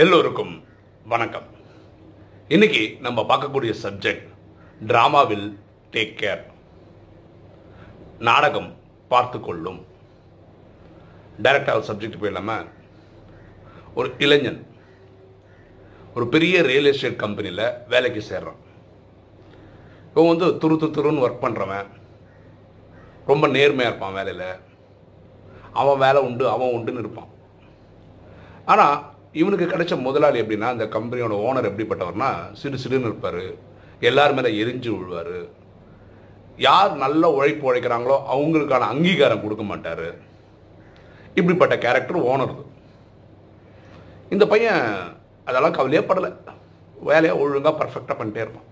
எல்லோருக்கும் வணக்கம். இன்னைக்கு நம்ம பார்க்கக்கூடிய சப்ஜெக்ட் டிராமாவில் டேக் கேர் நாடகம் பார்த்து கொள்ளும். டைரக்டாக சப்ஜெக்ட் போயிடலாமல் ஒரு இளைஞன் ஒரு பெரிய ரியல் எஸ்டேட் கம்பெனியில் வேலைக்கு சேர்றான். இவன் வந்து துரு துரு துருன்னு ஒர்க் பண்ணுறவன் ரொம்ப நேர்மையாக இருப்பான் வேலையில். அவன் வேலை உண்டு அவன் உண்டுன்னு இருப்பான். ஆனால் இவனுக்கு கிடைச்ச முதலாளி எப்படின்னா அந்த கம்பெனியோட ஓனர் எப்படிப்பட்டவர்னா சிறு சிறுன்னு இருப்பார். எல்லார் மேலே எரிஞ்சு விழுவார். யார் நல்ல உழைப்பு உழைக்கிறாங்களோ அவங்களுக்கான அங்கீகாரம் கொடுக்க மாட்டார். இப்படிப்பட்ட கேரக்டர் ஓனர் இந்த பையன் அதெல்லாம் கவலையே படலை. வேலையை ஒழுங்காக பர்ஃபெக்டாக பண்ணிட்டே இருப்பான்.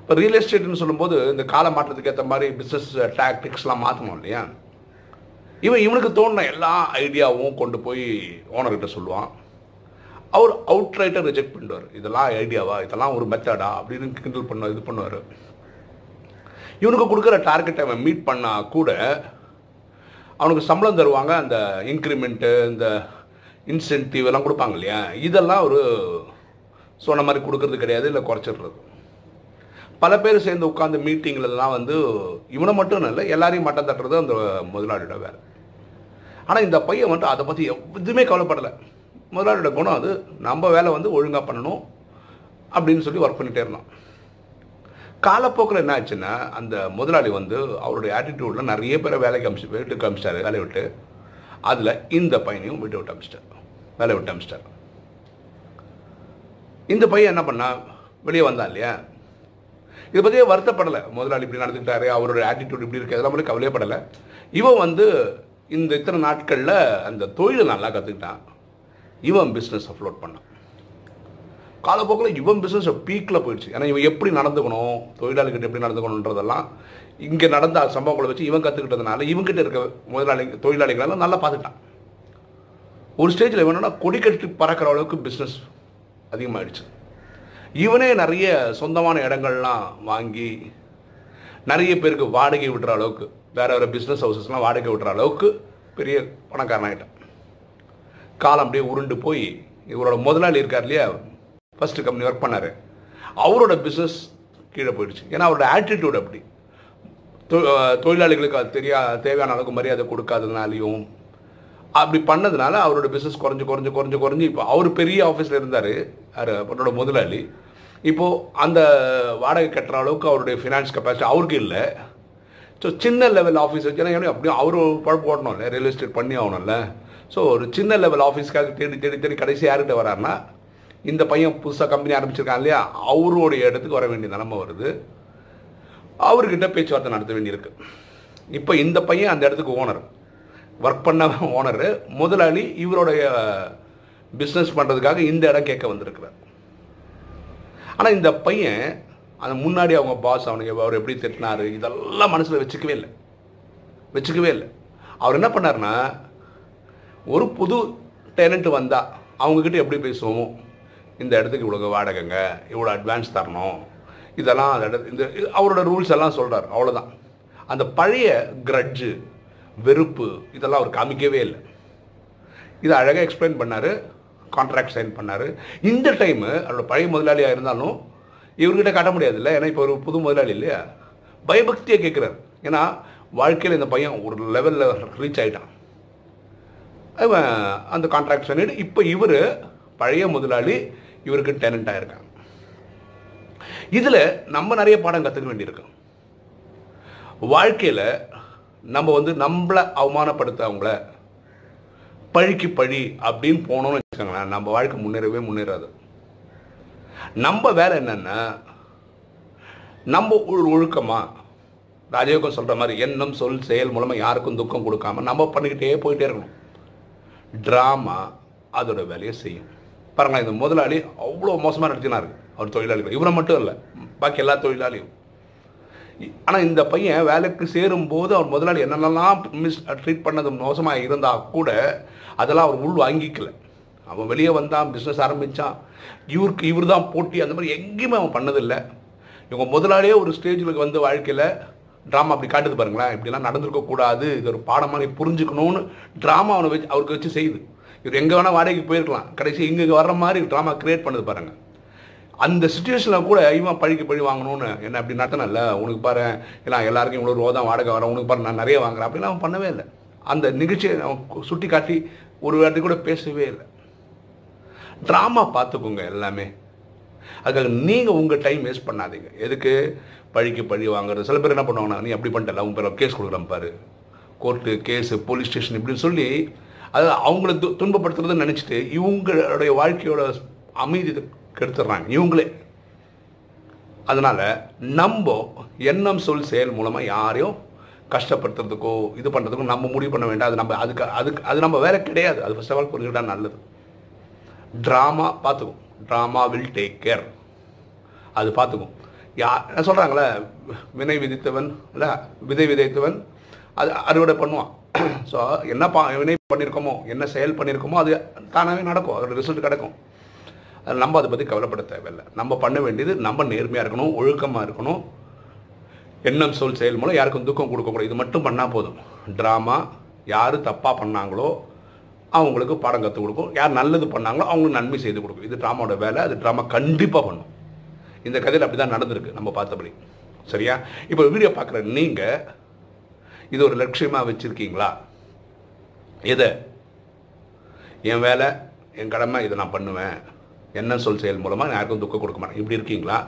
இப்போ ரியல் எஸ்டேட்னு சொல்லும்போது இந்த கால மாற்றத்துக்கு ஏற்ற மாதிரி பிஸ்னஸ் டாக்டிக்ஸ்லாம் மாற்றணும் இல்லையா? இவன் இவனுக்கு தோணுன எல்லா ஐடியாவும் கொண்டு போய் ஓனர்கிட்ட சொல்லுவான். அவர் அவுட்ரைட்டை ரிஜெக்ட் பண்ணுவார் இதெல்லாம் ஐடியாவா இதெல்லாம் ஒரு மெத்தடா அப்படின்னு கிண்டல் பண்ண இது பண்ணுவார். இவனுக்கு கொடுக்குற டார்கெட்டை அவன் மீட் பண்ணால் கூட அவனுக்கு சம்பளம் தருவாங்க. அந்த இன்க்ரிமெண்ட்டு இந்த இன்சென்டிவ் எல்லாம் கொடுப்பாங்க இல்லையா? இதெல்லாம் ஒரு சொன்ன மாதிரி கொடுக்கறது கிடையாது இல்லை குறைச்சிடுறது. பல பேர் சேர்ந்து உட்காந்து மீட்டிங்லலாம் வந்து இவனை மட்டும் இல்லை எல்லாரையும் மட்டம் தட்டுறது அந்த முதலாளியோட வேலை. ஆனால் இந்த பையன் வந்துட்டு அதை பற்றி எதுவுமே கவலைப்படலை. முதலாளியோட குணம் அது. நம்ம வேலை வந்து ஒழுங்காக பண்ணணும் அப்படின்னு சொல்லி ஒர்க் பண்ணிகிட்டே இருந்தான். காலப்போக்கில் என்ன ஆச்சுன்னா அந்த முதலாளி வந்து அவருடைய ஆட்டிடியூடில் நிறைய பேரை வேலைக்கு அமிச்சு வீட்டுக்கு அமிச்சிட்டாரு வேலையை விட்டு. அதில் இந்த பையனையும் வீட்டை விட்டு அமிச்சிட்டார் வேலையை விட்டு அமிச்சிட்டார். இந்த பையன் என்ன பண்ணா வெளியே வந்தான் இல்லையா? இதை பற்றியே வருத்தப்படலை. முதலாளி இப்படி நடந்துக்கிட்டாரு அவரோட ஆட்டிடியூட் இப்படி இருக்கு அதெல்லாம் மட்டும் கவலையப்படலை இவன் வந்து இந்த இத்தனை நாட்களில் அந்த தொழிலை நல்லா கற்றுக்கிட்டான் இவன் பிஸ்னஸ் அப்லோட் பண்ணான். காலப்போக்கில் இவன் பிஸ்னஸ் பீக்கில் போயிடுச்சு. ஏன்னா இவன் எப்படி நடந்துக்கணும்? தொழிலாளிகிட்ட எப்படி நடந்துக்கணுன்றதெல்லாம் இங்கே நடந்த சம்பவங்களை வச்சு இவன் கற்றுக்கிட்டதுனால இவங்ககிட்ட இருக்க முதலாளி தொழிலாளிகளெல்லாம் நல்லா பார்த்துக்கிட்டான். ஒரு ஸ்டேஜில் என்னென்னா கொடி கட்டி பறக்கிற அளவுக்கு பிஸ்னஸ் அதிகமாகிடுச்சு இவனே நிறைய சொந்தமான இடங்கள்லாம் வாங்கி நிறைய பேருக்கு வாடகை விடுற அளவுக்கு வேறு வேறு பிஸ்னஸ் ஹவுசஸ்லாம் வாடகை விடுற அளவுக்கு பெரிய பணக்காரனாயிட்டான். காலம் அப்படியே உருண்டு போய் இவரோட முதலாளி இருக்கார் இல்லையா? ஃபஸ்ட்டு கம்பெனி ஒர்க் பண்ணார். அவரோட பிஸ்னஸ் கீழே போயிடுச்சு. ஏன்னா அவரோட ஆட்டிடியூட் அப்படி. தொழிலாளிகளுக்கு அது தெரியா தேவையான அளவுக்கு மரியாதை கொடுக்காததுனாலையும் அப்படி பண்ணதுனால அவரோட பிஸ்னஸ் குறைஞ்சு குறைஞ்சு குறைஞ்சு குறைஞ்சு இப்போ அவர் பெரிய ஆஃபீஸில் இருந்தார். அவரோட முதலாளி. இப்போது அந்த வாடகை கட்டுற அளவுக்கு அவருடைய ஃபினான்ஸ் கெப்பாசிட்டி அவருக்கு இல்லை. ஸோ சின்ன லெவல் ஆஃபீஸ் வச்சுன்னா ஏன்னா அப்படியே அவர் பழப்பு ஓட்டணும்ல ரியல் எஸ்டேட் பண்ணி ஆகணும்ல. ஸோ ஒரு சின்ன லெவல் ஆஃபீஸ்க்காக தேடி தேடி தேடி கடைசி யார்கிட்ட வராருன்னா இந்த பையன் புதுசாக கம்பெனி ஆரம்பிச்சிருக்கான் இல்லையா? அவருடைய இடத்துக்கு வர வேண்டிய நிலமை வருது. அவர்கிட்ட பேச்சுவார்த்தை நடத்த வேண்டியிருக்கு. இப்போ இந்த பையன் அந்த இடத்துக்கு ஓனர் ஒர்க் பண்ண ஓனரு முதலாளி இவருடைய பிஸ்னஸ் பண்ணுறதுக்காக இந்த இடம் கேட்க வந்திருக்கிறார். ஆனால் இந்த பையன் அந்த முன்னாடி அவங்க பாஸ் அவனுக்கு அவர் எப்படி திட்டினார் இதெல்லாம் மனசில் வச்சுக்கவே இல்லை. வச்சுக்கவே இல்லை. அவர் என்ன பண்ணார்னா ஒரு புது டெனண்ட் வந்தால் அவங்கக்கிட்ட எப்படி பேசுவோமோ இந்த இடத்துக்கு இவ்வளோ வாடகைங்க இவ்வளோ அட்வான்ஸ் தரணும் இதெல்லாம் அந்த இடத்து இந்த அவரோட ரூல்ஸ் எல்லாம் சொல்கிறார் அவ்வளோதான் அந்த பழைய கிரட்ஜு வெறுப்பு இதெல்லாம் அவர் காமிக்கவே இல்லை. இதை அழகாக எக்ஸ்பிளைன் பண்ணார் கான்ட்ராக்ட் சைன் பண்ணார். இந்த டைமு அவரோட பழைய முதலாளியாக இருந்தாலும் இவர்கிட்ட காட்ட முடியாதுல்ல ஏன்னா இப்போ ஒரு புது முதலாளி இல்லையா? பயபக்தியை கேட்குறாரு ஏன்னா வாழ்க்கையில் இந்த பையன் ஒரு லெவலில் ரீச் ஆகிட்டான் அந்த கான்ட்ராக்ட் பண்ணிட்டு இப்போ இவர் பழைய முதலாளி இவருக்கு டேலண்ட் ஆயிருக்காங்க இதில் நம்ம நிறைய பாடம் கற்றுக்க வேண்டியிருக்கு. வாழ்க்கையில் நம்ம வந்து நம்மளை அவமானப்படுத்தவங்கள பழிக்கு பழி அப்படின்னு போனோம்னு வச்சுக்கோங்களேன் நம்ம வாழ்க்கை முன்னேறவே முன்னேறாது. நம்ம வேலை என்னன்னா நம்ம ஒழுக்கமாக ராஜயோகம் சொல்கிற மாதிரி எண்ணம் சொல் செயல் மூலமாக யாருக்கும் துக்கம் கொடுக்காம நம்ம பண்ணிக்கிட்டே போயிட்டே இருக்கணும். ட்ராமா அதோட வேலையை செய்யும். பாருங்களேன் இந்த முதலாளி அவ்வளோ மோசமாக நடத்தினார். அவர் தொழிலாளிகள் இவரை மட்டும் இல்லை. பாக்கி எல்லா தொழிலாளியும். ஆனால் இந்த பையன் வேலைக்கு சேரும்போது அவர் முதலாளி என்னென்னலாம் மிஸ் ட்ரீட் பண்ணது மோசமாக இருந்தால் கூட அதெல்லாம் அவர் உள் வாங்கிக்கல. அவன் வெளியே வந்தான் பிஸ்னஸ் ஆரம்பித்தான் இவருக்கு இவர் தான் போட்டி. அந்த மாதிரி எங்கேயுமே அவன் பண்ணதில்லை. இவங்க முதலாளியே ஒரு ஸ்டேஜில் வந்து வாழ்க்கையில் ட்ராமா அப்படி காட்டுது பாருங்களேன். இப்படிலாம் நடந்திருக்கக்கூடாது இது ஒரு பாடமாக புரிஞ்சுக்கணும்னு ட்ராமா அவனை வச்சு அவருக்கு வச்சு செய்யுது. இவர் எங்கே வேணால் வாடகைக்கு போயிருக்கலாம். கடைசி இங்கே வர்ற மாதிரி ட்ராமா கிரியேட் பண்ணுது பாருங்கள் அந்த சுச்சுவேஷனில் கூட இவன் பழிக்கு பழி வாங்கணும்னு என்ன அப்படி நடத்தினல உனக்கு பாரு எல்லாம் எல்லாருக்கும் இவ்வளோ ரூபா தான் வாடகை வரேன் உனக்கு பாரு நான் நிறைய வாங்குறேன். அப்படிலாம் அவன் பண்ணவே இல்லை. அந்த நிகழ்ச்சியை அவன் சுட்டி காட்டி ஒரு வாட்டி கூட பேசவே இல்லை. ட்ராமா பார்த்துக்கோங்க எல்லாமே. அதுக்காக நீங்கள் உங்கள் டைம் வேஸ்ட் பண்ணாதீங்க. எதுக்கு? பழிக்கு பழி வாங்குறது. சில பேர் என்ன பண்ணுவாங்கன்னா நீ அப்படி பண்ணிட்டல உன் பேர் கேஸ் கொடுக்குறேன் பாரு. கோர்ட்டு கேஸு போலீஸ் ஸ்டேஷன் இப்படின்னு சொல்லி அது அவங்கள து துன்பப்படுத்துறதுன்னு நினச்சிட்டு இவங்களுடைய வாழ்க்கையோட அமைதி கெடுத்துடுறாங்க. இவங்களே. அதனால் நம்ம எண்ணம் சொல் செயல் மூலமாக யாரையும் கஷ்டப்படுத்துறதுக்கோ இது பண்ணுறதுக்கோ நம்ம முடிவு பண்ண வேண்டாம். அது நம்ம அதுக்கு அதுக்கு அது நம்ம வேலை கிடையாது. அது ஃபஸ்ட் ஆஃப் ஆல் புரிஞ்சுக்கிட்டா நல்லது. ட்ராமா பார்த்துக்கும் ட்ராமா வில் டேக் கேர் அது பார்த்துக்கும். யா சொல்கிறாங்களே வினை விதித்தவன் இல்லை விதை விதைத்தவன் அது அறுவடை பண்ணுவான். ஸோ என்ன பா வினை பண்ணியிருக்கோமோ என்ன செயல் பண்ணியிருக்கோமோ அது தானாகவே நடக்கும். அதோட ரிசல்ட் கிடைக்கும். அது நம்ம அதை பற்றி கவலைப்பட தேவையில்லை. நம்ம பண்ண வேண்டியது நம்ம நேர்மையாக இருக்கணும் ஒழுக்கமாக இருக்கணும். எண்ணம் சொல் செயல் மூலம் யாருக்கும் துக்கம் கொடுக்கக்கூடாது இது மட்டும் பண்ணால் போதும். ட்ராமா யார் தப்பாக பண்ணாங்களோ அவங்களுக்கு பாடம் கற்றுக் கொடுக்கும். யார் நல்லது பண்ணாங்களோ அவங்களுக்கு நன்மை செய்து கொடுக்கும். இது ட்ராமாவோட வேலை. அது ட்ராமா கண்டிப்பாக பண்ணும். இந்த கதையில் அப்படி தான் நடந்திருக்கு நம்ம பார்த்தபடி. சரியா? இப்போ வீடியோ பார்க்குற நீங்கள் இது ஒரு லட்சியமாக வச்சுருக்கீங்களா? எதை? என் வேலை என் கடமை இதை நான் பண்ணுவேன். என்ன சொல் செயல் மூலமாக நான் யாருக்கும் துக்கம் கொடுக்க மாட்டேன். இப்படி இருக்கீங்களா?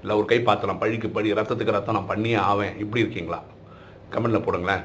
இல்லை ஒரு கை பார்த்தலாம் பழிக்கு பழி ரத்தத்துக்கு ரத்தம் நான் பண்ணியே ஆவேன். இப்படி இருக்கீங்களா? கமெண்ட்டில் போடுங்களேன்.